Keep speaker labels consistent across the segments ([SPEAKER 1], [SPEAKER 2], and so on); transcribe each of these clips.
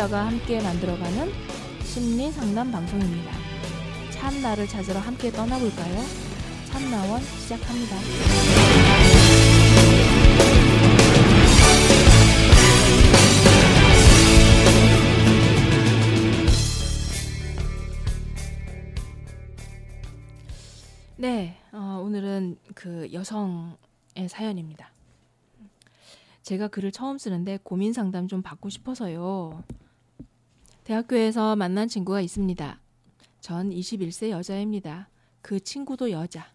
[SPEAKER 1] 청취자가 함께 만들어가는 심리 상담 방송입니다. 참나를 찾으러 함께 떠나볼까요? 참나원 시작합니다. 네, 어, 오늘은 그 여성의 사연입니다. 제가 글을 처음 쓰는데 고민 상담 좀 받고 싶어서요. 대학교에서 만난 친구가 있습니다. 전 21세 여자입니다. 그 친구도 여자.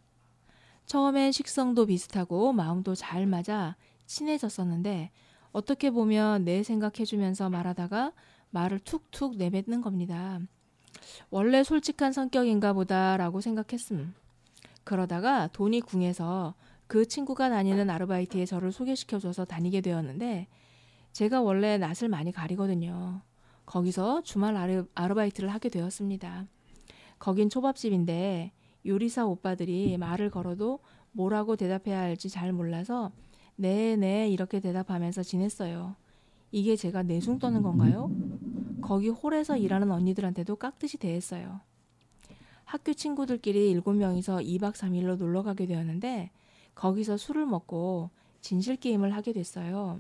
[SPEAKER 1] 처음엔 식성도 비슷하고 마음도 잘 맞아 친해졌었는데 어떻게 보면 내 생각해주면서 말하다가 말을 툭툭 내뱉는 겁니다. 원래 솔직한 성격인가 보다라고 생각했음. 그러다가 돈이 궁해서 그 친구가 다니는 아르바이트에 저를 소개시켜줘서 다니게 되었는데 제가 원래 낯을 많이 가리거든요. 거기서 주말 아르, 아르바이트를 하게 되었습니다. 거긴 초밥집인데 요리사 오빠들이 말을 걸어도 뭐라고 대답해야 할지 잘 몰라서 네네 네, 이렇게 대답하면서 지냈어요. 이게 제가 내숭 떠는 건가요? 거기 홀에서 일하는 언니들한테도 깍듯이 대했어요. 학교 친구들끼리 일곱 명이서 2박 3일로 놀러 가게 되었는데 거기서 술을 먹고 진실 게임을 하게 됐어요.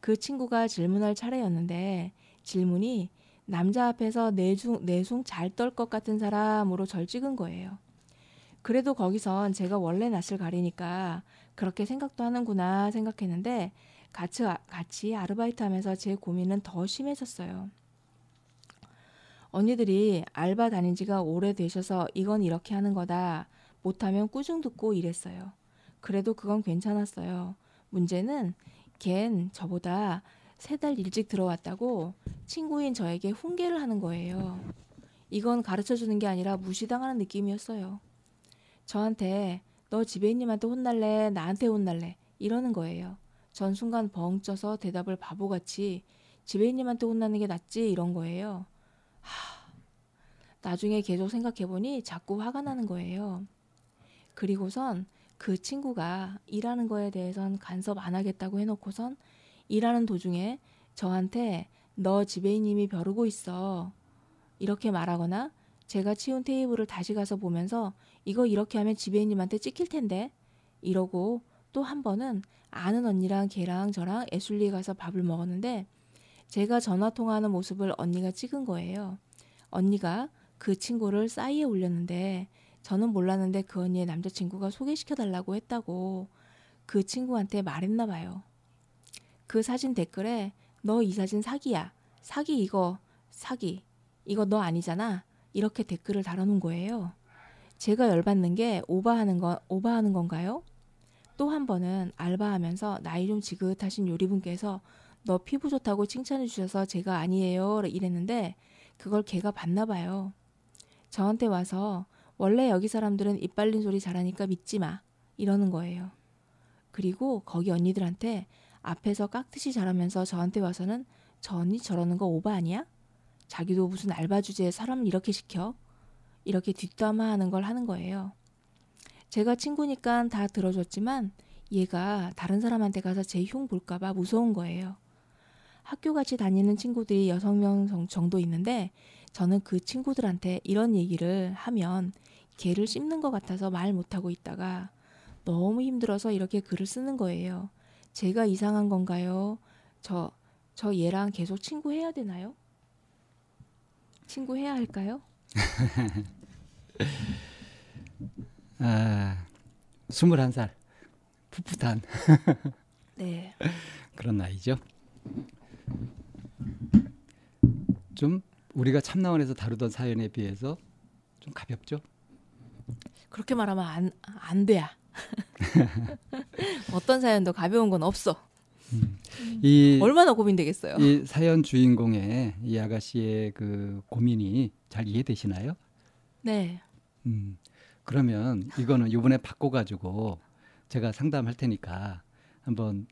[SPEAKER 1] 그 친구가 질문할 차례였는데 질문이 남자 앞에서 내숭, 내숭 잘 떨 것 같은 사람으로 절 찍은 거예요. 그래도 거기선 제가 원래 낯을 가리니까 그렇게 생각도 하는구나 생각했는데 같이, 같이 아르바이트 하면서 제 고민은 더 심해졌어요. 언니들이 알바 다닌 지가 오래되셔서 이건 이렇게 하는 거다. 못하면 꾸중 듣고 이랬어요. 그래도 그건 괜찮았어요. 문제는 걘 저보다 세 달 일찍 들어왔다고 친구인 저에게 훈계를 하는 거예요. 이건 가르쳐 주는 게 아니라 무시당하는 느낌이었어요. 저한테 너 지배인님한테 혼날래? 나한테 혼날래? 이러는 거예요. 전 순간 벙 쪄서 대답을 바보같이 지배인님한테 혼나는 게 낫지 이런 거예요. 하, 나중에 계속 생각해보니 자꾸 화가 나는 거예요. 그리고선 그 친구가 일하는 거에 대해선 간섭 안 하겠다고 해놓고선 일하는 도중에 저한테 너 지배인님이 벼르고 있어. 이렇게 말하거나 제가 치운 테이블을 다시 가서 보면서 이거 이렇게 하면 지배인님한테 찍힐 텐데 이러고 또 한 번은 아는 언니랑 걔랑 저랑 애슐리에 가서 밥을 먹었는데 제가 전화 통화하는 모습을 언니가 찍은 거예요. 언니가 그 친구를 싸이에 올렸는데 저는 몰랐는데 그 언니의 남자친구가 소개시켜 달라고 했다고 그 친구한테 말했나 봐요. 그 사진 댓글에 너 이 사진 사기야. 사기 이거 사기. 이거 너 아니잖아. 이렇게 댓글을 달아놓은 거예요. 제가 열받는 게 오바하는 건 오바하는 건가요? 또 한 번은 알바하면서 나이 좀 지긋하신 요리분께서 너 피부 좋다고 칭찬해 주셔서 제가 아니에요 이랬는데 그걸 걔가 봤나 봐요. 저한테 와서 원래 여기 사람들은 입 빨린 소리 잘하니까 믿지 마 이러는 거예요. 그리고 거기 언니들한테 앞에서 깍듯이 잘하면서 저한테 와서는 저 언니 저러는 거 오바 아니야? 자기도 무슨 알바 주제에 사람을 이렇게 시켜? 이렇게 뒷담화하는 걸 하는 거예요. 제가 친구니까 다 들어줬지만 얘가 다른 사람한테 가서 제 흉 볼까봐 무서운 거예요. 학교 같이 다니는 친구들이 여섯 명 정도 있는데 저는 그 친구들한테 이런 얘기를 하면 개를 씹는 것 같아서 말 못하고 있다가 너무 힘들어서 이렇게 글을 쓰는 거예요. 제가 이상한 건가요? 저, 저 얘랑 계속 친구해야 되나요? 친구해야 할까요?
[SPEAKER 2] 아, 21살. 풋풋한.
[SPEAKER 1] 네.
[SPEAKER 2] 그런 나이죠. 좀 우리가 참나원에서 다루던 사연에 비해서 좀 가볍죠?
[SPEAKER 1] 그렇게 말하면 안, 안 돼야. 어떤 사연도 가벼운 건 없어. 음. 이 얼마나 고민되겠어요.
[SPEAKER 2] 이 사연 주인공의 이 아가씨의 그 고민이 잘 이해되시나요?
[SPEAKER 1] 네.
[SPEAKER 2] 음. 그러면 이거는 이번에 바꿔 가지고 제가 상담할 테니까 한번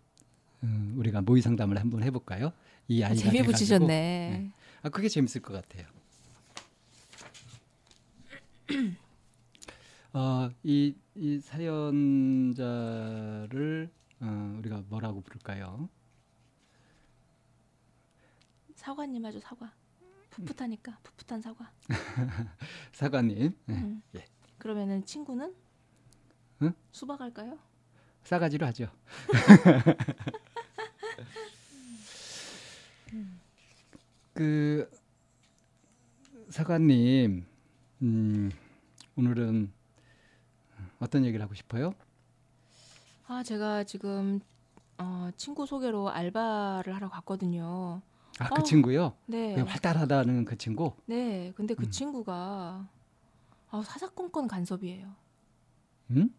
[SPEAKER 2] 음, 우리가 모의 상담을 한번 해 볼까요?
[SPEAKER 1] 이 아이가 아, 재미 붙이셨네. 네.
[SPEAKER 2] 아 그게 재밌을 것 같아요. 어, 이, 이 사연자를 어, 우리가 뭐라고 부를까요?
[SPEAKER 1] 사과님 아주 사과. 풋풋하니까 풋풋한 사과.
[SPEAKER 2] 사과님. 네.
[SPEAKER 1] 음.
[SPEAKER 2] 예.
[SPEAKER 1] 그러면은 친구는
[SPEAKER 2] 응?
[SPEAKER 1] 수박 할까요?
[SPEAKER 2] 싸가지로 하죠. 그 사관님, 음, 오늘은 어떤 얘기를 하고 싶어요?
[SPEAKER 1] 아 제가 지금 어, 친구 소개로 알바를 하러 갔거든요.
[SPEAKER 2] 아, 그
[SPEAKER 1] 어.
[SPEAKER 2] 친구요?
[SPEAKER 1] 네.
[SPEAKER 2] 그 활달하다는 그 친구?
[SPEAKER 1] 네. 근데 그
[SPEAKER 2] 음.
[SPEAKER 1] 친구가 아, 사사건건 간섭이에요.
[SPEAKER 2] 응?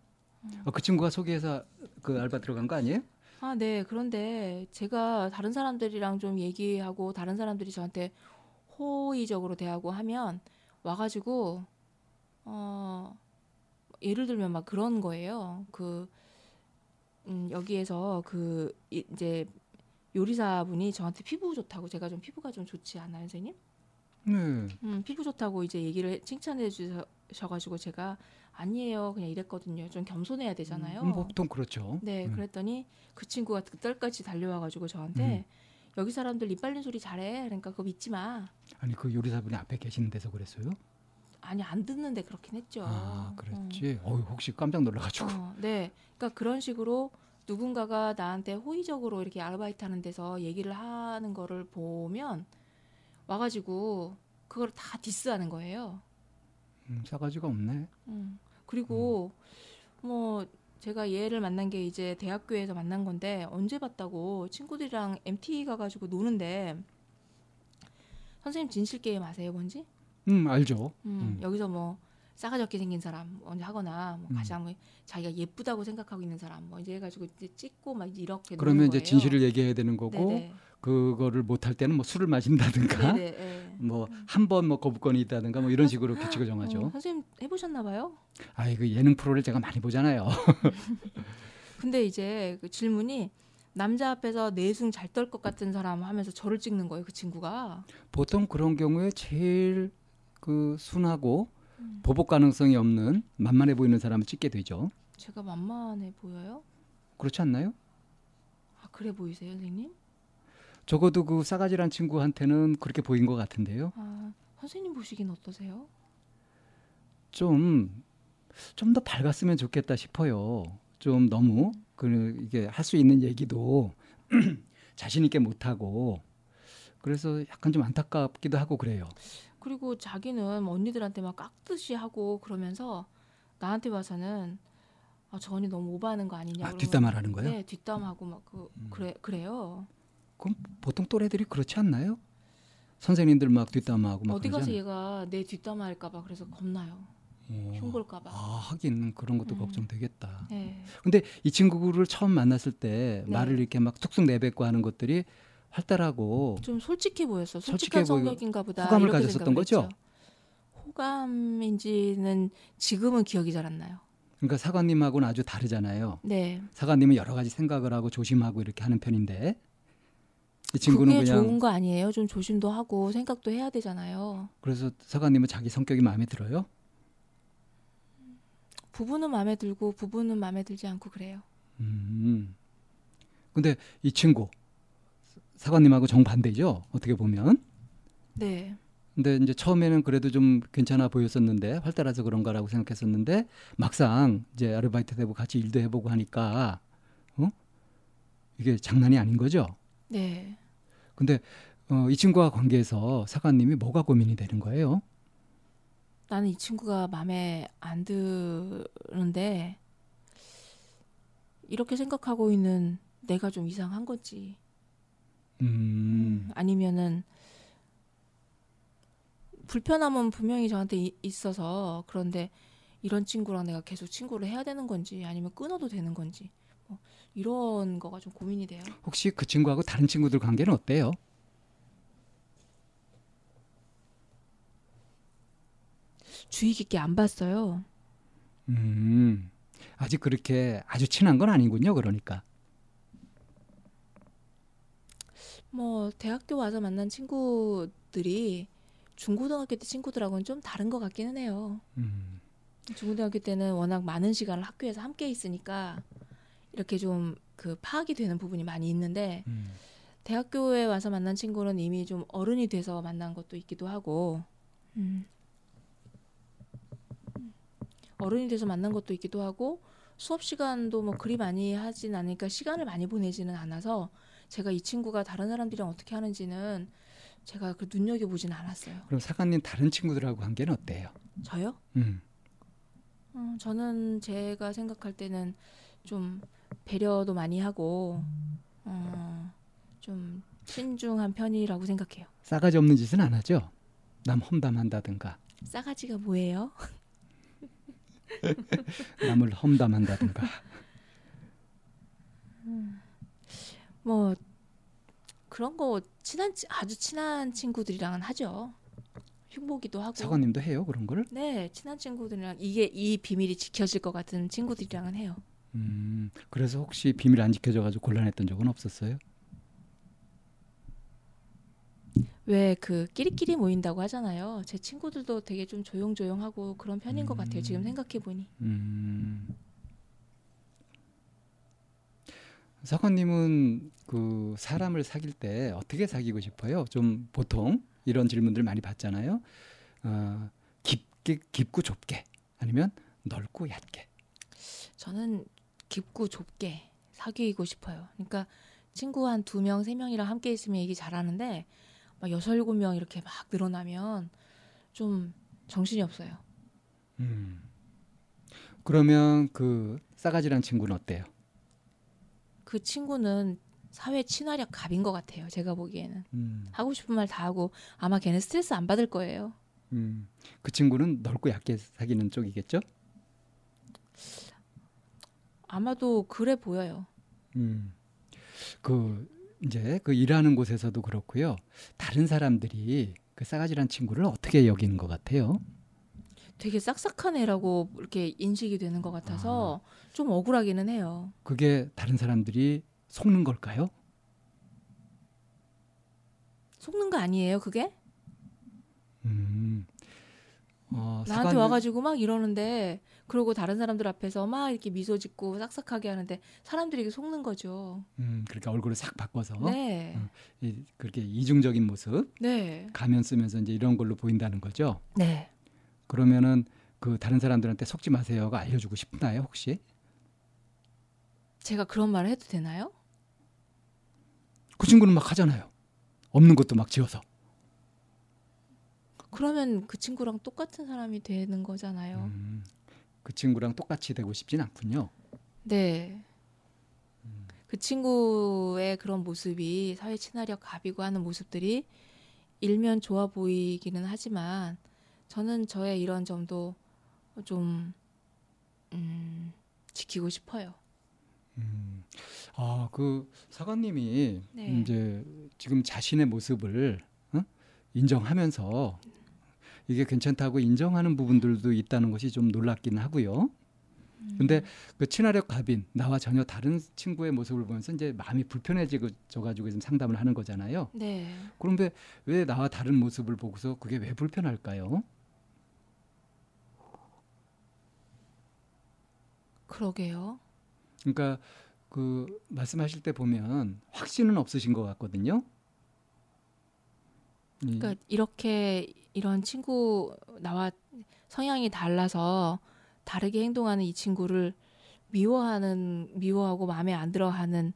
[SPEAKER 2] 어, 그 친구가 소개해서 그 알바 들어간 거 아니에요?
[SPEAKER 1] 아, 네. 그런데 제가 다른 사람들이랑 좀 얘기하고 다른 사람들이 저한테 호의적으로 대하고 하면 와가지고 어 예를 들면 막 그런 거예요. 그 음, 여기에서 그 이- 이제 요리사분이 저한테 피부 좋다고 제가 좀 피부가 좀 좋지 않아요, 선생님?
[SPEAKER 2] 네.
[SPEAKER 1] 음, 피부 좋다고 이제 얘기를 해- 칭찬해 주셔가지고 제가 아니에요, 그냥 이랬거든요. 좀 겸손해야 되잖아요.
[SPEAKER 2] 음, 보통 그렇죠.
[SPEAKER 1] 네,
[SPEAKER 2] 음.
[SPEAKER 1] 그랬더니 그 친구가 그딸까지 달려와가지고 저한테 여기 사람들 입 발린 소리 잘해. 그러니까 그거 믿지 마.
[SPEAKER 2] 아니 그 요리사분이 앞에 계시는 데서 그랬어요?
[SPEAKER 1] 아니 안 듣는데 그렇긴 했죠.
[SPEAKER 2] 아, 그랬지. 어, 혹시 깜짝
[SPEAKER 1] 어,
[SPEAKER 2] 놀라가지고.
[SPEAKER 1] 어, 네, 그러니까 그런 식으로 누군가가 나한테 호의적으로 이렇게 아르바이트 하는 데서 얘기를 하는 거를 보면 와가지고 그걸 다 디스하는 거예요.
[SPEAKER 2] 음, 싸가지가 없네.
[SPEAKER 1] 음. 그리고 뭐 제가 얘를 만난 게 이제 대학교에서 만난 건데 언제 봤다고 친구들이랑 MT 가가지고 노는데 선생님 진실 게임 아세요 뭔지?
[SPEAKER 2] 음, 알죠.
[SPEAKER 1] 음,
[SPEAKER 2] 음.
[SPEAKER 1] 여기서 뭐 싸가지 없게 생긴 사람 먼저 하거나 뭐
[SPEAKER 2] 음.
[SPEAKER 1] 가장 뭐 자기가 예쁘다고 생각하고 있는 사람 뭐 이제 해가지고 이제 찍고 막 이렇게
[SPEAKER 2] 그러면 이제
[SPEAKER 1] 거예요.
[SPEAKER 2] 진실을 얘기해야 되는 거고
[SPEAKER 1] 네네.
[SPEAKER 2] 그거를 못할 때는 뭐 술을 마신다든가.
[SPEAKER 1] 예.
[SPEAKER 2] 뭐한번뭐 거부권이 있다든가 뭐 이런 식으로 규칙을
[SPEAKER 1] 어,
[SPEAKER 2] 정하죠.
[SPEAKER 1] 선생님 해보셨나 봐요?
[SPEAKER 2] 아이 그 예능 프로를 제가 많이 보잖아요.
[SPEAKER 1] 근데 이제 그 질문이 남자 앞에서 내숭 잘 떨 것 같은 사람 하면서 저를 찍는 거예요 그 친구가.
[SPEAKER 2] 보통 그런 경우에 제일 그 순하고
[SPEAKER 1] 음.
[SPEAKER 2] 보복 가능성이 없는 만만해 보이는 사람을 찍게 되죠.
[SPEAKER 1] 제가 만만해 보여요?
[SPEAKER 2] 그렇지 않나요?
[SPEAKER 1] 아 그래 보이세요, 선생님?
[SPEAKER 2] 적어도 그 싸가지란 친구한테는 그렇게 보인 것 같은데요.
[SPEAKER 1] 아 선생님 보시긴 어떠세요?
[SPEAKER 2] 좀 좀 더 밝았으면 좋겠다 싶어요. 좀 너무 그 이게 할 수 있는 얘기도 자신 있게 못 하고 그래서 약간 좀 안타깝기도 하고 그래요.
[SPEAKER 1] 그리고 자기는 언니들한테 막 깍듯이 하고 그러면서 나한테 와서는 아, 저 언니 너무 오버하는 거 아니냐.
[SPEAKER 2] 아, 뒷담화를 하는 거예요?
[SPEAKER 1] 네, 뒷담하고 막 그,
[SPEAKER 2] 음.
[SPEAKER 1] 그래 그래요.
[SPEAKER 2] 그럼 보통 또래들이 그렇지 않나요? 선생님들 막 뒷담화하고 막
[SPEAKER 1] 어디 가서 얘가 내 뒷담화 할까봐 그래서 겁나요.
[SPEAKER 2] 어.
[SPEAKER 1] 흉볼까봐.
[SPEAKER 2] 아 하긴 그런 것도
[SPEAKER 1] 음.
[SPEAKER 2] 걱정되겠다.
[SPEAKER 1] 네.
[SPEAKER 2] 근데 이 친구를 처음 만났을 때
[SPEAKER 1] 네.
[SPEAKER 2] 말을 이렇게 막 툭툭 내뱉고 하는 것들이 활달하고
[SPEAKER 1] 좀 솔직해 보였어. 솔직한 성격인가 보다.
[SPEAKER 2] 호감을 가졌었던 거죠?
[SPEAKER 1] 호감인지는 지금은 기억이 잘 안 나요.
[SPEAKER 2] 그러니까 사관님하고는 아주 다르잖아요.
[SPEAKER 1] 네.
[SPEAKER 2] 사관님은 여러 가지 생각을 하고 조심하고 이렇게 하는 편인데 이 친구는
[SPEAKER 1] 그게
[SPEAKER 2] 그냥
[SPEAKER 1] 좋은 거 아니에요? 좀 조심도 하고 생각도 해야 되잖아요.
[SPEAKER 2] 그래서 사관님은 자기 성격이 마음에 들어요?
[SPEAKER 1] 부부는 마음에 들고 부부는 마음에 들지 않고 그래요.
[SPEAKER 2] 음. 근데 이 친구 사관님하고 정반대죠. 어떻게 보면.
[SPEAKER 1] 네.
[SPEAKER 2] 근데 이제 처음에는 그래도 좀 괜찮아 보였었는데 활달해서 그런가라고 생각했었는데 막상 이제 아르바이트 해보고 같이 일도 해보고 하니까 어 이게 장난이 아닌 거죠.
[SPEAKER 1] 네.
[SPEAKER 2] 근데 어, 이 친구와 관계에서 사관님이 뭐가 고민이 되는 거예요?
[SPEAKER 1] 나는 이 친구가 마음에 안 드는데 이렇게 생각하고 있는 내가 좀 이상한 거지.
[SPEAKER 2] 음,
[SPEAKER 1] 아니면은 불편함은 분명히 저한테 이- 있어서 그런데 이런 친구랑 내가 계속 친구를 해야 되는 건지 아니면 끊어도 되는 건지 뭐 이런 거가 좀 고민이 돼요.
[SPEAKER 2] 혹시 그 친구하고 다른 친구들 관계는 어때요?
[SPEAKER 1] 주의 깊게 안 봤어요.
[SPEAKER 2] 음, 아직 그렇게 아주 친한 건 아니군요. 그러니까.
[SPEAKER 1] 뭐 대학교 와서 만난 친구들이 중고등학교 때 친구들하고는 좀 다른 것 같기는 해요.
[SPEAKER 2] 음,
[SPEAKER 1] 중고등학교 때는 워낙 많은 시간을 학교에서 함께 있으니까 이렇게 좀 그 파악이 되는 부분이 많이 있는데
[SPEAKER 2] 음.
[SPEAKER 1] 대학교에 와서 만난 친구는 이미 좀 어른이 돼서 만난 것도 있기도 하고, 음. 어른이 돼서 만난 것도 있기도 하고, 수업 시간도 뭐 그리 많이 하진 않으니까 시간을 많이 보내지는 않아서 제가 이 친구가 다른 사람들이랑 어떻게 하는지는 제가 그 눈여겨 보진 않았어요.
[SPEAKER 2] 그럼 사관님 다른 친구들하고 관계는 어때요?
[SPEAKER 1] 저요?
[SPEAKER 2] 음.
[SPEAKER 1] 음, 저는 제가 생각할 때는 좀 배려도 많이 하고, 어, 좀 신중한 편이라고 생각해요.
[SPEAKER 2] 싸가지 없는 짓은 안 하죠? 남 험담한다든가
[SPEAKER 1] 싸가지가 뭐예요?
[SPEAKER 2] 남을 험담한다든가
[SPEAKER 1] 뭐 그런 거 친한 치- 아주 친한 친구들이랑은 하죠. 흉보기도 하고.
[SPEAKER 2] 사관님도 해요 그런 걸?
[SPEAKER 1] 네, 친한 친구들이랑 이게 이 비밀이 지켜질 것 같은 친구들이랑은 해요.
[SPEAKER 2] 음, 그래서 혹시 비밀 안 지켜져가지고 곤란했던 적은 없었어요?
[SPEAKER 1] 왜 그 끼리끼리 모인다고 하잖아요. 제 친구들도 되게 좀 조용조용하고 그런 편인 것 같아요. 지금 생각해 보니.
[SPEAKER 2] 음. 사관님은 그 사람을 사귈 때 어떻게 사귀고 싶어요? 좀 보통 이런 질문들 많이 받잖아요. 어, 깊게 깊고 좁게 아니면 넓고 얕게.
[SPEAKER 1] 저는 깊고 좁게 사귀고 싶어요. 그러니까 친구 한 두 명, 세 명이랑 함께 있으면 얘기 잘하는데 막 여섯 일곱 명 이렇게 막 늘어나면 좀 정신이 없어요.
[SPEAKER 2] 음. 그러면 그 싸가지란 친구는 어때요?
[SPEAKER 1] 그 친구는 사회 친화력 갑인 것 같아요. 제가 보기에는
[SPEAKER 2] 음.
[SPEAKER 1] 하고 싶은 말 다 하고 아마 걔는 스트레스 안 받을 거예요.
[SPEAKER 2] 음. 그 친구는 넓고 얕게 사귀는 쪽이겠죠?
[SPEAKER 1] 아마도 그래 보여요.
[SPEAKER 2] 음. 그 이제 그 일하는 곳에서도 그렇고요. 다른 사람들이 그 싸가지란 친구를 어떻게 여기는 것 같아요?
[SPEAKER 1] 되게 싹싹한 애라고 이렇게 인식이 되는 것 같아서 좀 억울하기는 해요.
[SPEAKER 2] 그게 다른 사람들이 속는 걸까요?
[SPEAKER 1] 속는 거 아니에요, 그게?
[SPEAKER 2] 음. 어,
[SPEAKER 1] 나한테
[SPEAKER 2] 사관-
[SPEAKER 1] 와가지고 막 이러는데 그러고 다른 사람들 앞에서 막 이렇게 미소 짓고 싹싹하게 하는데 사람들이 속는 거죠.
[SPEAKER 2] 음, 그러니까 얼굴을 싹 바꿔서
[SPEAKER 1] 네,
[SPEAKER 2] 음. 이, 그렇게 이중적인 모습
[SPEAKER 1] 네,
[SPEAKER 2] 가면 쓰면서 이제 이런 걸로 보인다는 거죠.
[SPEAKER 1] 네.
[SPEAKER 2] 그러면은 그 다른 사람들한테 속지 마세요가 알려주고 싶나요 혹시?
[SPEAKER 1] 제가 그런 말을 해도 되나요?
[SPEAKER 2] 그 친구는 막 하잖아요. 없는 것도 막 지어서.
[SPEAKER 1] 그러면 그 친구랑 똑같은 사람이 되는 거잖아요.
[SPEAKER 2] 음, 그 친구랑 똑같이 되고 싶진 않군요.
[SPEAKER 1] 네. 그 친구의 그런 모습이 사회 친화력 갑이고 하는 모습들이 일면 좋아 보이기는 하지만 저는 저의 이런 점도 좀 음, 지키고 싶어요.
[SPEAKER 2] 음, 아, 그 사관님이
[SPEAKER 1] 네.
[SPEAKER 2] 이제 지금 자신의 모습을 어? 인정하면서 이게 괜찮다고 인정하는 부분들도 있다는 것이 좀 놀랍기는 하고요. 근데 그 친화력 갑인 나와 전혀 다른 친구의 모습을 보면서 이제 마음이 불편해지고 가지고 지금 상담을 하는 거잖아요.
[SPEAKER 1] 네.
[SPEAKER 2] 그런데 왜 나와 다른 모습을 보고서 그게 왜 불편할까요?
[SPEAKER 1] 그러게요.
[SPEAKER 2] 그러니까 그 말씀하실 때 보면 확신은 없으신 것 같거든요. 이-
[SPEAKER 1] 그러니까 이렇게 이런 친구 나와 성향이 달라서 다르게 행동하는 이 친구를 미워하는 미워하고 마음에 안 들어하는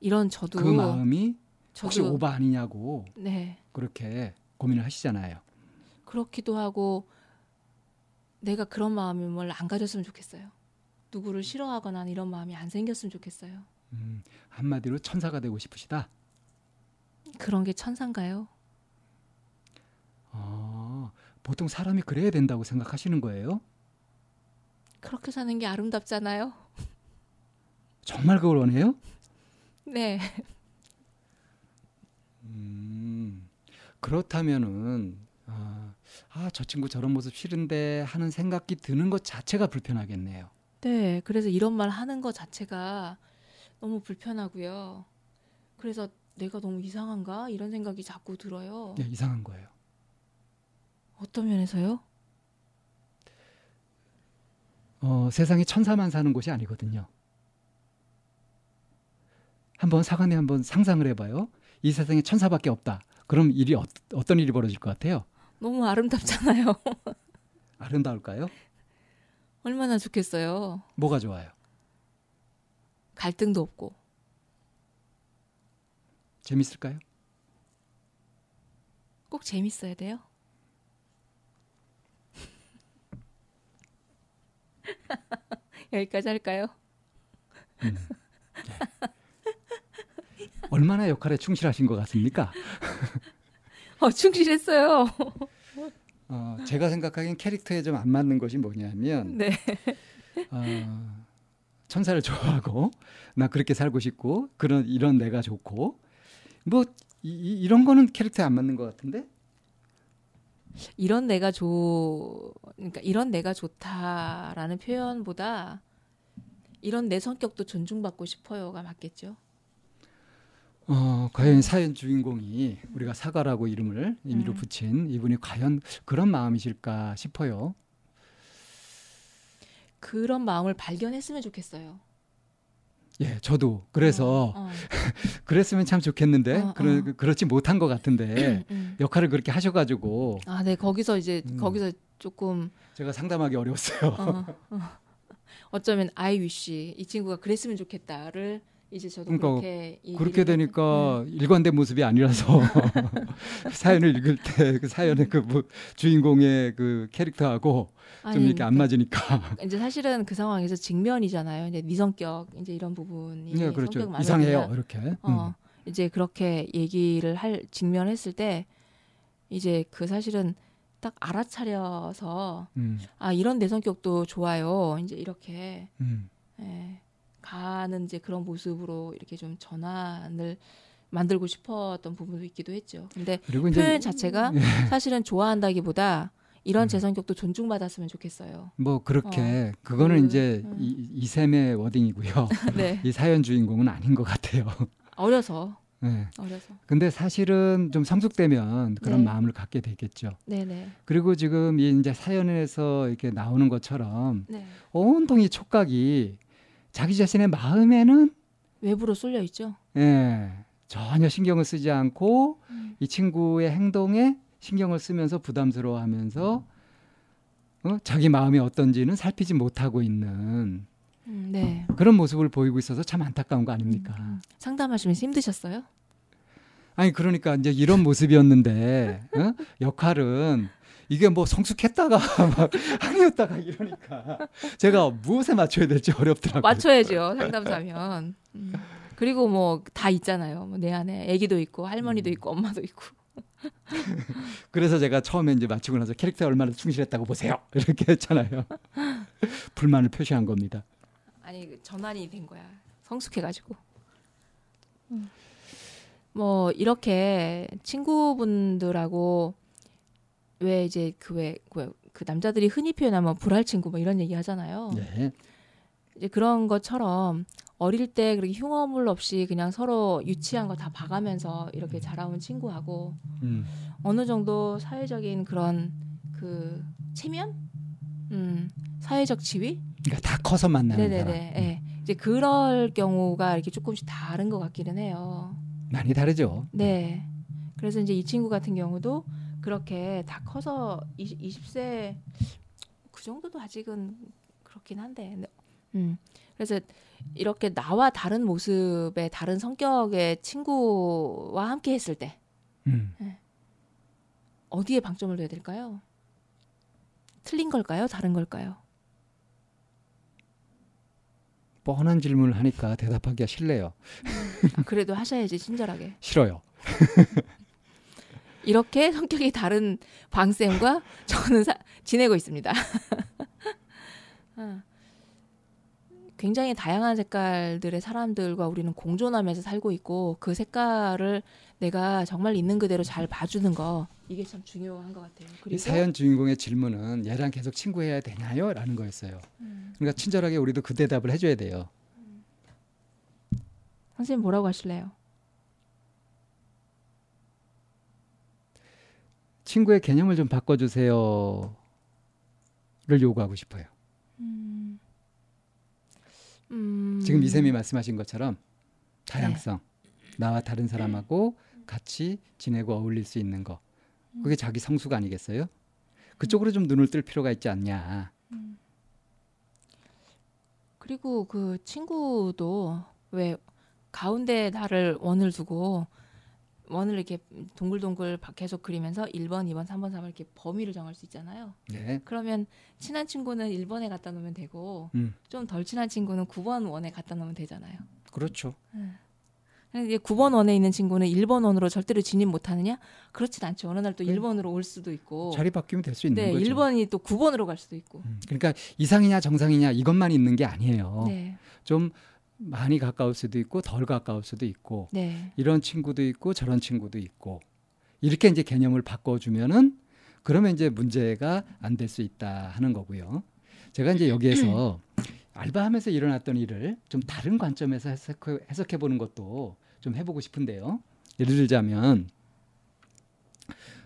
[SPEAKER 1] 이런 저도
[SPEAKER 2] 그 마음이 혹시
[SPEAKER 1] 저도
[SPEAKER 2] 오바 아니냐고
[SPEAKER 1] 네
[SPEAKER 2] 그렇게 고민을 하시잖아요.
[SPEAKER 1] 그렇기도 하고 내가 그런 마음을 안 가졌으면 좋겠어요. 누구를 싫어하거나 이런 마음이 안 생겼으면 좋겠어요.
[SPEAKER 2] 음, 한마디로 천사가 되고 싶으시다.
[SPEAKER 1] 그런 게 천상가요?
[SPEAKER 2] 아, 보통 사람이 그래야 된다고 생각하시는 거예요?
[SPEAKER 1] 그렇게 사는 게 아름답잖아요.
[SPEAKER 2] 정말 그걸 원해요?
[SPEAKER 1] 네.
[SPEAKER 2] 음, 그렇다면은 아, 아, 저 친구 저런 모습 싫은데 하는 생각이 드는 것 자체가 불편하겠네요.
[SPEAKER 1] 네. 그래서 이런 말 하는 것 자체가 너무 불편하고요. 그래서 내가 너무 이상한가? 이런 생각이 자꾸 들어요.
[SPEAKER 2] 예, 이상한 거예요.
[SPEAKER 1] 어떤 면에서요?
[SPEAKER 2] 어, 세상에 천사만 사는 곳이 아니거든요. 한번 사관에 한번 상상을 해봐요. 이 세상에 천사밖에 없다. 그럼 일이 어, 어떤 일이 벌어질 것 같아요?
[SPEAKER 1] 너무 아름답잖아요.
[SPEAKER 2] 아름다울까요?
[SPEAKER 1] 얼마나 좋겠어요.
[SPEAKER 2] 뭐가 좋아요?
[SPEAKER 1] 갈등도 없고.
[SPEAKER 2] 재밌을까요?
[SPEAKER 1] 꼭 재밌어야 돼요. 여기까지 할까요?
[SPEAKER 2] 음. 네. 얼마나 역할에 충실하신 것 같습니까?
[SPEAKER 1] 어, 충실했어요.
[SPEAKER 2] 어, 제가 생각하기엔 캐릭터에 좀 안 맞는 것이 뭐냐면
[SPEAKER 1] 네.
[SPEAKER 2] 어, 천사를 좋아하고 나 그렇게 살고 싶고 그런 이런 내가 좋고 뭐 이, 이런 거는 캐릭터에 안 맞는 것 같은데
[SPEAKER 1] 이런 내가 좋, 그러니까 이런 내가 좋다라는 표현보다 이런 내 성격도 존중받고 싶어요가 맞겠죠.
[SPEAKER 2] 어, 과연 사연 주인공이 우리가 사과라고 이름을 임의로
[SPEAKER 1] 음.
[SPEAKER 2] 붙인 이분이 과연 그런 마음이실까 싶어요.
[SPEAKER 1] 그런 마음을 발견했으면 좋겠어요.
[SPEAKER 2] 예, 저도 그래서
[SPEAKER 1] 어, 어.
[SPEAKER 2] 그랬으면 참 좋겠는데
[SPEAKER 1] 어,
[SPEAKER 2] 그러,
[SPEAKER 1] 어.
[SPEAKER 2] 그렇지 못한 것 같은데
[SPEAKER 1] 음.
[SPEAKER 2] 역할을 그렇게 하셔가지고
[SPEAKER 1] 아, 네, 거기서 이제
[SPEAKER 2] 음.
[SPEAKER 1] 거기서 조금
[SPEAKER 2] 제가 상담하기 어려웠어요.
[SPEAKER 1] 어, 어. 어쩌면 wish 이 친구가 그랬으면 좋겠다를 이제 저도
[SPEAKER 2] 그러니까
[SPEAKER 1] 그렇게
[SPEAKER 2] 그렇게
[SPEAKER 1] 했-
[SPEAKER 2] 되니까
[SPEAKER 1] 음.
[SPEAKER 2] 일관된 모습이 아니라서 사연을 읽을 때 그 사연의 그 뭐- 주인공의 그 캐릭터하고 좀
[SPEAKER 1] 아니,
[SPEAKER 2] 이렇게 안
[SPEAKER 1] 그러니까
[SPEAKER 2] 맞으니까.
[SPEAKER 1] 이제 사실은 그 상황에서 직면이잖아요. 이제 네 성격 이제 이런 부분이
[SPEAKER 2] 네, 그렇죠.
[SPEAKER 1] 성격
[SPEAKER 2] 이상해요 이렇게.
[SPEAKER 1] 어, 이제 그렇게 얘기를 할 직면했을 때 이제 그 사실은 딱 알아차려서
[SPEAKER 2] 음,
[SPEAKER 1] 아 이런 내 성격도 좋아요. 이제 이렇게.
[SPEAKER 2] 음,
[SPEAKER 1] 예, 가는 이제 그런 모습으로 이렇게 좀 전환을 만들고 싶었던 부분도 있기도 했죠. 근데
[SPEAKER 2] 그리고 이제
[SPEAKER 1] 표현 자체가
[SPEAKER 2] 예.
[SPEAKER 1] 사실은 좋아한다기보다 이런
[SPEAKER 2] 음.
[SPEAKER 1] 제 성격도 존중받았으면 좋겠어요.
[SPEAKER 2] 뭐 그렇게 그거는
[SPEAKER 1] 그,
[SPEAKER 2] 이제
[SPEAKER 1] 음.
[SPEAKER 2] 이, 이샘의 워딩이고요.
[SPEAKER 1] 네,
[SPEAKER 2] 이 사연 주인공은 아닌 것 같아요.
[SPEAKER 1] 어려서
[SPEAKER 2] 네.
[SPEAKER 1] 어려서.
[SPEAKER 2] 근데 사실은 좀 성숙되면 그런
[SPEAKER 1] 네.
[SPEAKER 2] 마음을 갖게 되겠죠.
[SPEAKER 1] 네네.
[SPEAKER 2] 그리고 지금 이 이제 사연에서 이렇게 나오는 것처럼
[SPEAKER 1] 네.
[SPEAKER 2] 온통이 촉각이 자기 자신의 마음에는
[SPEAKER 1] 외부로 쏠려 있죠.
[SPEAKER 2] 예, 전혀 신경을 쓰지 않고
[SPEAKER 1] 음.
[SPEAKER 2] 이 친구의 행동에 신경을 쓰면서 부담스러워하면서 어? 자기 마음이 어떤지는 살피지 못하고 있는
[SPEAKER 1] 음, 네.
[SPEAKER 2] 그런 모습을 보이고 있어서 참 안타까운 거 아닙니까?
[SPEAKER 1] 음, 상담하시면서 힘드셨어요?
[SPEAKER 2] 아니 그러니까 이제 이런 모습이었는데 어? 역할은 이게 뭐 성숙했다가 막 아니었다가 이러니까 제가 무엇에 맞춰야 될지 어렵더라고요.
[SPEAKER 1] 맞춰야죠 상담사면. 음. 그리고 뭐 다 있잖아요. 뭐 내 안에 아기도 있고 할머니도
[SPEAKER 2] 음.
[SPEAKER 1] 있고 엄마도 있고.
[SPEAKER 2] 그래서 제가 처음에 이제 맞추고 나서 캐릭터에 얼마나 충실했다고 보세요 이렇게 했잖아요. 불만을 표시한 겁니다.
[SPEAKER 1] 아니 그 전환이 된 거야. 성숙해가지고. 음. 뭐 이렇게 친구분들하고 왜 이제 그왜그 남자들이 흔히 표현하면 불알 친구 뭐 이런 얘기 하잖아요.
[SPEAKER 2] 네.
[SPEAKER 1] 이제 그런 것처럼 어릴 때 그렇게 흉어물 없이 그냥 서로 유치한 거 다 봐가면서 이렇게 자라온 친구하고
[SPEAKER 2] 음.
[SPEAKER 1] 어느 정도 사회적인 그런 그 체면, 음 사회적 지위,
[SPEAKER 2] 그러니까 다 커서 만나는
[SPEAKER 1] 네네네,
[SPEAKER 2] 사람
[SPEAKER 1] 예. 이제 그럴 경우가 이렇게 조금씩 다른 것 같기는 해요.
[SPEAKER 2] 많이 다르죠.
[SPEAKER 1] 네. 그래서 이제 이 친구 같은 경우도 그렇게 다 커서 20, 20 세 그 정도도 아직은 그렇긴 한데. 네. 음. 그래서 이렇게 나와 다른 모습의 다른 성격의 친구와 함께 했을 때
[SPEAKER 2] 음.
[SPEAKER 1] 어디에 방점을 둬야 될까요? 틀린 걸까요? 다른 걸까요?
[SPEAKER 2] 뻔한 질문을 하니까 대답하기가 싫네요.
[SPEAKER 1] 아, 그래도 하셔야지 친절하게.
[SPEAKER 2] 싫어요.
[SPEAKER 1] 이렇게 성격이 다른 방쌤과 저는 사- 지내고 있습니다. 아, 굉장히 다양한 색깔들의 사람들과 우리는 공존하면서 살고 있고 그 색깔을 내가 정말 있는 그대로 잘 봐주는 거 이게 참 중요한 것 같아요.
[SPEAKER 2] 이 사연 주인공의 질문은 얘랑 계속 친구해야 되나요? 라는 거였어요.
[SPEAKER 1] 음,
[SPEAKER 2] 그러니까 친절하게 우리도 그 대답을 해줘야 돼요.
[SPEAKER 1] 선생님 뭐라고 하실래요?
[SPEAKER 2] 친구의 개념을 좀 바꿔주세요를 요구하고 싶어요.
[SPEAKER 1] 음,
[SPEAKER 2] 지금 이쌤이 말씀하신 것처럼 다양성,
[SPEAKER 1] 네.
[SPEAKER 2] 나와 다른 사람하고 같이 지내고 어울릴 수 있는 거.
[SPEAKER 1] 음.
[SPEAKER 2] 그게 자기 성수가 아니겠어요? 그쪽으로 좀 눈을 뜰 필요가 있지 않냐.
[SPEAKER 1] 그리고 그 친구도 왜 가운데 나를 원을 두고 원을 이렇게 동글동글 바- 계속 그리면서 1번, 2번, 3번, 4번 이렇게 범위를 정할 수 있잖아요.
[SPEAKER 2] 네.
[SPEAKER 1] 그러면 친한 친구는 1번에 갖다 놓으면 되고
[SPEAKER 2] 음,
[SPEAKER 1] 좀덜 친한 친구는 9번 원에 갖다 놓으면 되잖아요.
[SPEAKER 2] 그렇죠.
[SPEAKER 1] 근데 이제 9번 원에 있는 친구는 1번 원으로 절대로 진입 못 하느냐? 그렇진 않죠. 어느 날또
[SPEAKER 2] 네.
[SPEAKER 1] 1번으로 올 수도 있고.
[SPEAKER 2] 자리 바뀌면 될 수 있는
[SPEAKER 1] 네,
[SPEAKER 2] 거죠.
[SPEAKER 1] 1번이 또 9번으로 갈 수도 있고.
[SPEAKER 2] 음, 그러니까 이상이냐 정상이냐 이것만 있는 게 아니에요.
[SPEAKER 1] 네.
[SPEAKER 2] 좀 많이 가까울 수도 있고 덜 가까울 수도 있고
[SPEAKER 1] 네.
[SPEAKER 2] 이런 친구도 있고 저런 친구도 있고 이렇게 이제 개념을 바꿔주면은 그러면 이제 문제가 안 될 수 있다 하는 거고요. 제가 이제 여기에서 알바하면서 일어났던 일을 좀 다른 관점에서 해석해, 보는 것도 좀 해보고 싶은데요. 예를 들자면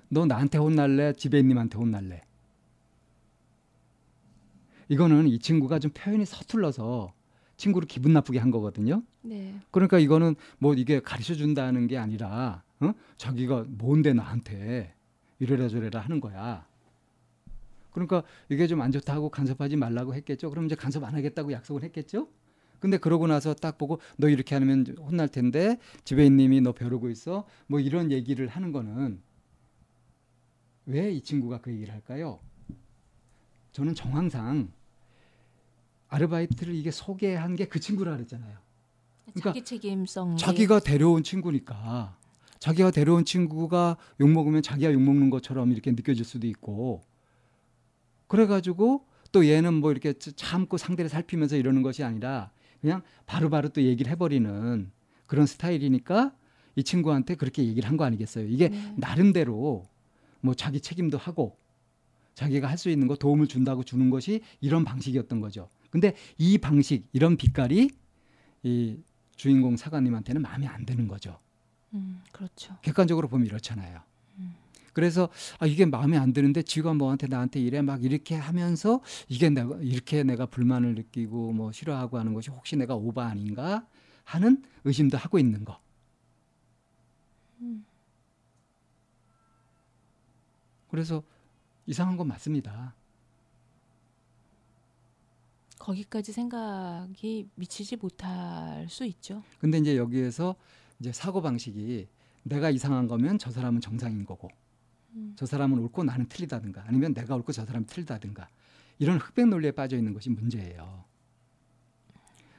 [SPEAKER 2] 너 나한테 혼날래? 지배인님한테 혼날래? 이거는 이 친구가 좀 표현이 서툴러서 친구를 기분 나쁘게 한 거거든요.
[SPEAKER 1] 네.
[SPEAKER 2] 그러니까 이거는 뭐 이게 가르쳐 준다는 게 아니라 어? 자기가 뭔데 나한테 이래라 저래라 하는 거야. 그러니까 이게 좀 안 좋다고 간섭하지 말라고 했겠죠. 그럼 이제 간섭 안 하겠다고 약속을 했겠죠. 근데 그러고 나서 딱 보고 너 이렇게 하면 혼날 텐데 지배인님이 너 벼르고 있어. 뭐 이런 얘기를 하는 거는 왜 이 친구가 그 얘기를 할까요? 저는 정황상 아르바이트를 이게 소개한 게 그 친구라 그랬잖아요. 그러니까
[SPEAKER 1] 자기 책임성.
[SPEAKER 2] 자기가 데려온 친구니까 자기가 데려온 친구가 욕 먹으면 자기가 욕 먹는 것처럼 이렇게 느껴질 수도 있고 그래가지고 또 얘는 뭐 이렇게 참고 상대를 살피면서 이러는 것이 아니라 그냥 바로바로 또 얘기를 해버리는 그런 스타일이니까 이 친구한테 그렇게 얘기를 한 거 아니겠어요. 이게
[SPEAKER 1] 네.
[SPEAKER 2] 나름대로 뭐 자기 책임도 하고 자기가 할 수 있는 거 도움을 준다고 주는 것이 이런 방식이었던 거죠. 근데 이 방식, 이런 빛깔이 이 주인공 사관님한테는 마음에 안 드는 거죠.
[SPEAKER 1] 음, 그렇죠.
[SPEAKER 2] 객관적으로 보면 이렇잖아요.
[SPEAKER 1] 음.
[SPEAKER 2] 그래서 아 이게 마음에 안 드는데 지가 뭐한테 나한테 이래 막 이렇게 하면서 이게 내가 이렇게 내가 불만을 느끼고 뭐 싫어하고 하는 것이 혹시 내가 오바 아닌가 하는 의심도 하고 있는 거.
[SPEAKER 1] 음.
[SPEAKER 2] 그래서 이상한 건 맞습니다.
[SPEAKER 1] 거기까지 생각이 미치지 못할 수 있죠.
[SPEAKER 2] 근데 이제 여기에서 이제 사고 방식이 내가 이상한 거면 저 사람은 정상인 거고
[SPEAKER 1] 음.
[SPEAKER 2] 저 사람은 옳고 나는 틀리다든가 아니면 내가 옳고 저 사람이 틀리다든가 이런 흑백 논리에 빠져 있는 것이 문제예요.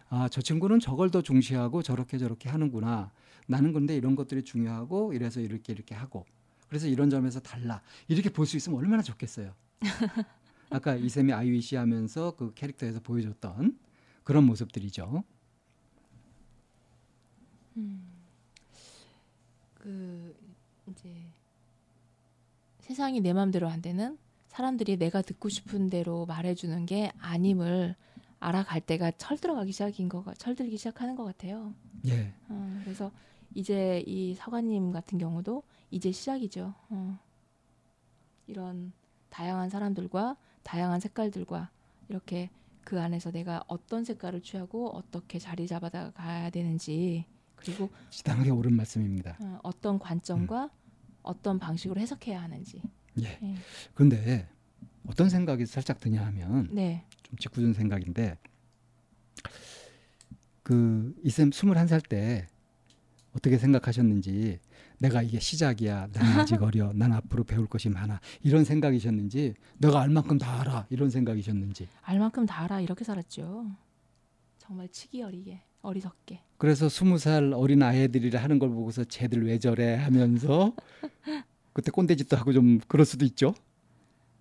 [SPEAKER 2] 아, 저 친구는 저걸 더 중시하고 저렇게 저렇게 하는구나. 나는 근데 이런 것들이 중요하고 이래서 이렇게 이렇게 하고 그래서 이런 점에서 달라. 이렇게 볼 수 있으면 얼마나 좋겠어요. 아까 이샘이 아이위시 하면서 그 캐릭터에서 보여줬던 그런 모습들이죠.
[SPEAKER 1] 그 이제 세상이 내 마음대로 안 되는 사람들이 내가 듣고 싶은 대로 말해주는 게 아님을 알아갈 때가 철들어가기 시작인 거가 철들기 시작하는 것 같아요.
[SPEAKER 2] 예.
[SPEAKER 1] 어, 그래서 이제 이 사관님 같은 경우도 이제 시작이죠. 어. 이런 다양한 사람들과 다양한 색깔들과 이렇게 그 안에서 내가 어떤 색깔을 취하고 어떻게 자리 잡아다 가야 되는지 그리고
[SPEAKER 2] 지당하게 옳은 말씀입니다.
[SPEAKER 1] 어, 어떤 관점과 어떤 방식으로 해석해야 하는지.
[SPEAKER 2] 예.
[SPEAKER 1] 네.
[SPEAKER 2] 그런데 어떤 생각이 살짝 드냐 하면
[SPEAKER 1] 네.
[SPEAKER 2] 좀 짓궂은 생각인데 그 이쌤 21살 때 어떻게 생각하셨는지 내가 이게 시작이야. 난 아직 어려. 난 앞으로 배울 것이 많아. 이런 생각이셨는지 내가 알 만큼 다 알아. 이런 생각이셨는지.
[SPEAKER 1] 알 만큼 다 알아 이렇게 살았죠. 정말 치기 어리게 어리석게.
[SPEAKER 2] 그래서 20살 어린 아이들이라 하는 걸 보고서 쟤들 왜 저래 하면서 그때 꼰대짓도 하고 좀 그럴 수도 있죠.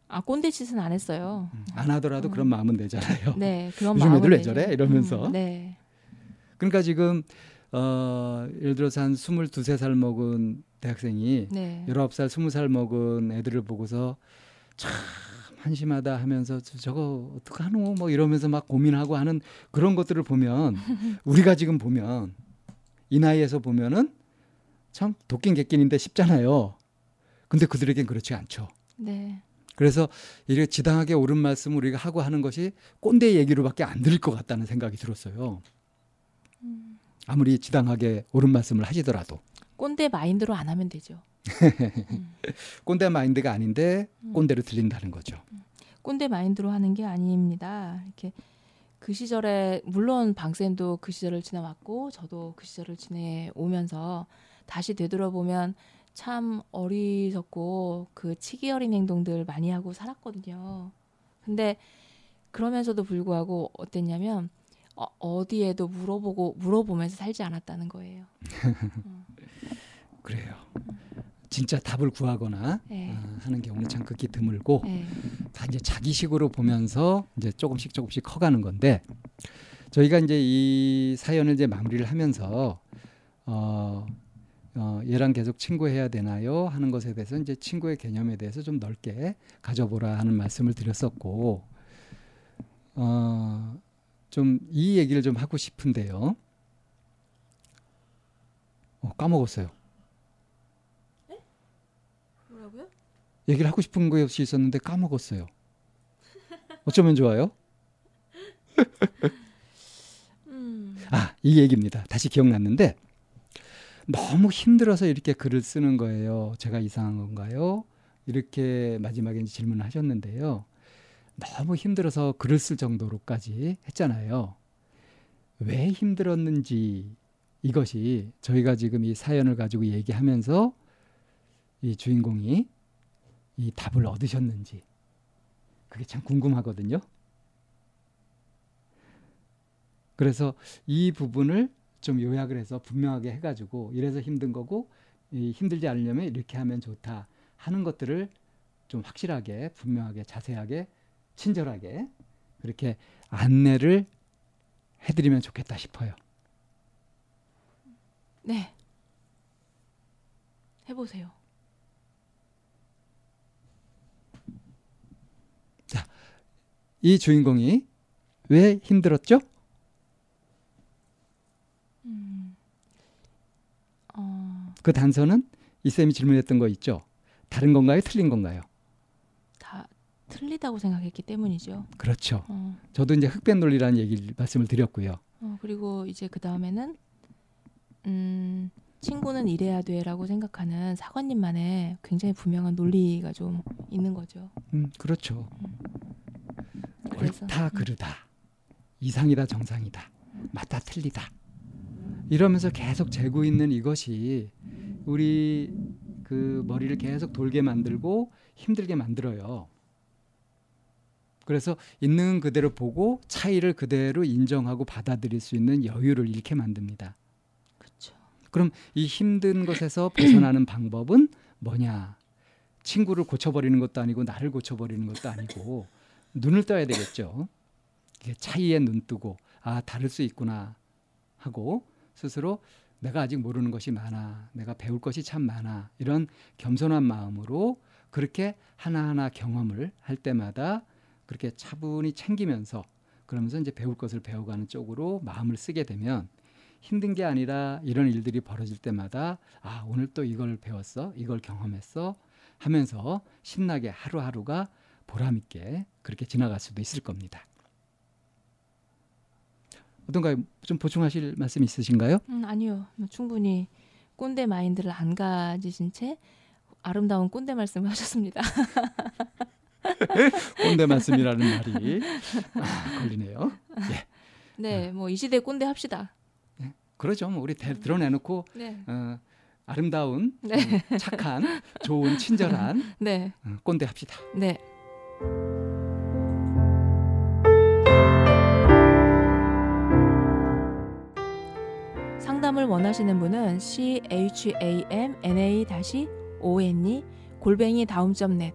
[SPEAKER 1] 아 꼰대 짓은 안 했어요.
[SPEAKER 2] 안 하더라도 그런 마음은 되잖아요.
[SPEAKER 1] 네, 그런
[SPEAKER 2] 요즘 애들 왜. 저래? 이러면서.
[SPEAKER 1] 음, 네.
[SPEAKER 2] 그러니까 지금 어 예를 들어서 한 22, 3살 먹은 대학생이
[SPEAKER 1] 네.
[SPEAKER 2] 19살, 20살 먹은 애들을 보고서 참 한심하다 하면서 저- 저거 어떡하노 뭐 이러면서 막 고민하고 하는 그런 것들을 보면 우리가 지금 보면 이 나이에서 보면은 참 도끼인 객긴인데 쉽잖아요. 근데 그들에겐 그렇지 않죠.
[SPEAKER 1] 네.
[SPEAKER 2] 그래서 이렇게 지당하게 옳은 말씀을 우리가 하고 하는 것이 꼰대 얘기로밖에 안 들릴 것 같다는 생각이 들었어요. 아무리 지당하게 옳은 말씀을 하시더라도
[SPEAKER 1] 꼰대 마인드로 안 하면 되죠. 음.
[SPEAKER 2] 꼰대 마인드가 아닌데
[SPEAKER 1] 음.
[SPEAKER 2] 꼰대로 들린다는 거죠.
[SPEAKER 1] 꼰대 마인드로 하는 게 아닙니다. 이렇게 그 시절에 물론 방쌤도 그 시절을 지나왔고 저도 그 시절을 지내오면서 다시 되돌아보면 참 어리석고 그 치기 어린 행동들 많이 하고 살았거든요. 근데 그러면서도 불구하고 어땠냐면 어, 어디에도 물어보고 물어보면서 살지 않았다는 거예요. 어.
[SPEAKER 2] 그래요. 진짜 답을 구하거나
[SPEAKER 1] 네.
[SPEAKER 2] 어, 하는 경우는 참 극히 드물고
[SPEAKER 1] 네.
[SPEAKER 2] 다 이제 자기식으로 보면서 이제 조금씩 조금씩 커가는 건데 저희가 이제 이 사연을 이제 마무리를 하면서 어, 어, 얘랑 계속 친구해야 되나요 하는 것에 대해서 이제 친구의 개념에 대해서 좀 넓게 가져보라 하는 말씀을 드렸었고 어, 좀 이 얘기를 좀 하고 싶은데요. 어, 까먹었어요.
[SPEAKER 1] 뭐라고요?
[SPEAKER 2] 얘기를 하고 싶은 것이 있었는데 까먹었어요. 어쩌면 좋아요?
[SPEAKER 1] 음.
[SPEAKER 2] 아, 이 얘기입니다. 다시 기억났는데 너무 힘들어서 이렇게 글을 쓰는 거예요. 제가 이상한 건가요? 이렇게 마지막에 질문을 하셨는데요. 너무 힘들어서 글을 쓸 정도로까지 했잖아요. 왜 힘들었는지 이것이 저희가 지금 이 사연을 가지고 얘기하면서 이 주인공이 이 답을 얻으셨는지 그게 참 궁금하거든요. 그래서 이 부분을 좀 요약을 해서 분명하게 해가지고 이래서 힘든 거고 이 힘들지 않으려면 이렇게 하면 좋다 하는 것들을 좀 확실하게 분명하게 자세하게 친절하게 그렇게 안내를 해드리면 좋겠다 싶어요.
[SPEAKER 1] 네. 해보세요.
[SPEAKER 2] 이 주인공이 왜 힘들었죠?
[SPEAKER 1] 음. 어,
[SPEAKER 2] 그 단서는 이 쌤이 질문했던 거 있죠. 다른 건가요? 틀린 건가요?
[SPEAKER 1] 다 틀리다고 생각했기 때문이죠.
[SPEAKER 2] 그렇죠.
[SPEAKER 1] 어,
[SPEAKER 2] 저도 이제 흑백 논리라는 얘기를 말씀을 드렸고요.
[SPEAKER 1] 어, 그리고 이제 그 다음에는 음, 친구는 이래야 돼라고 생각하는 사관님만의 굉장히 분명한 논리가 좀 있는 거죠.
[SPEAKER 2] 음, 그렇죠.
[SPEAKER 1] 그래서
[SPEAKER 2] 옳다
[SPEAKER 1] 음.
[SPEAKER 2] 그르다 이상이다 정상이다 맞다 틀리다 이러면서 계속 재고 있는 이것이 우리 그 머리를 계속 돌게 만들고 힘들게 만들어요. 그래서 있는 그대로 보고 차이를 그대로 인정하고 받아들일 수 있는 여유를 잃게 만듭니다.
[SPEAKER 1] 그렇죠.
[SPEAKER 2] 그럼 이 힘든 것에서 벗어나는 방법은 뭐냐? 친구를 고쳐버리는 것도 아니고 나를 고쳐버리는 것도 아니고 눈을 떠야 되겠죠. 차이에 눈 뜨고 아 다를 수 있구나 하고 스스로 내가 아직 모르는 것이 많아, 내가 배울 것이 참 많아 이런 겸손한 마음으로 그렇게 하나하나 경험을 할 때마다 그렇게 차분히 챙기면서 그러면서 이제 배울 것을 배워가는 쪽으로 마음을 쓰게 되면 힘든 게 아니라 이런 일들이 벌어질 때마다 아 오늘 또 이걸 배웠어, 이걸 경험했어 하면서 신나게 하루하루가 보람 있게 그렇게 지나갈 수도 있을 겁니다. 어떤가요? 좀 보충하실 말씀 있으신가요?
[SPEAKER 1] 음, 아니요. 뭐 충분히 꼰대 마인드를 안 가지신 채 아름다운 꼰대 말씀을 하셨습니다.
[SPEAKER 2] 꼰대 말씀이라는 말이 아, 걸리네요. 예,
[SPEAKER 1] 네, 뭐 이 시대 꼰대 합시다.
[SPEAKER 2] 그러죠. 뭐 우리 대, 드러내놓고
[SPEAKER 1] 네,
[SPEAKER 2] 어, 아름다운,
[SPEAKER 1] 네.
[SPEAKER 2] 음, 착한, 좋은, 친절한
[SPEAKER 1] 네,
[SPEAKER 2] 어, 꼰대 합시다.
[SPEAKER 1] 네. 상담을 원하시는 분은 c h a m n a o n e 골뱅이 다음점 넷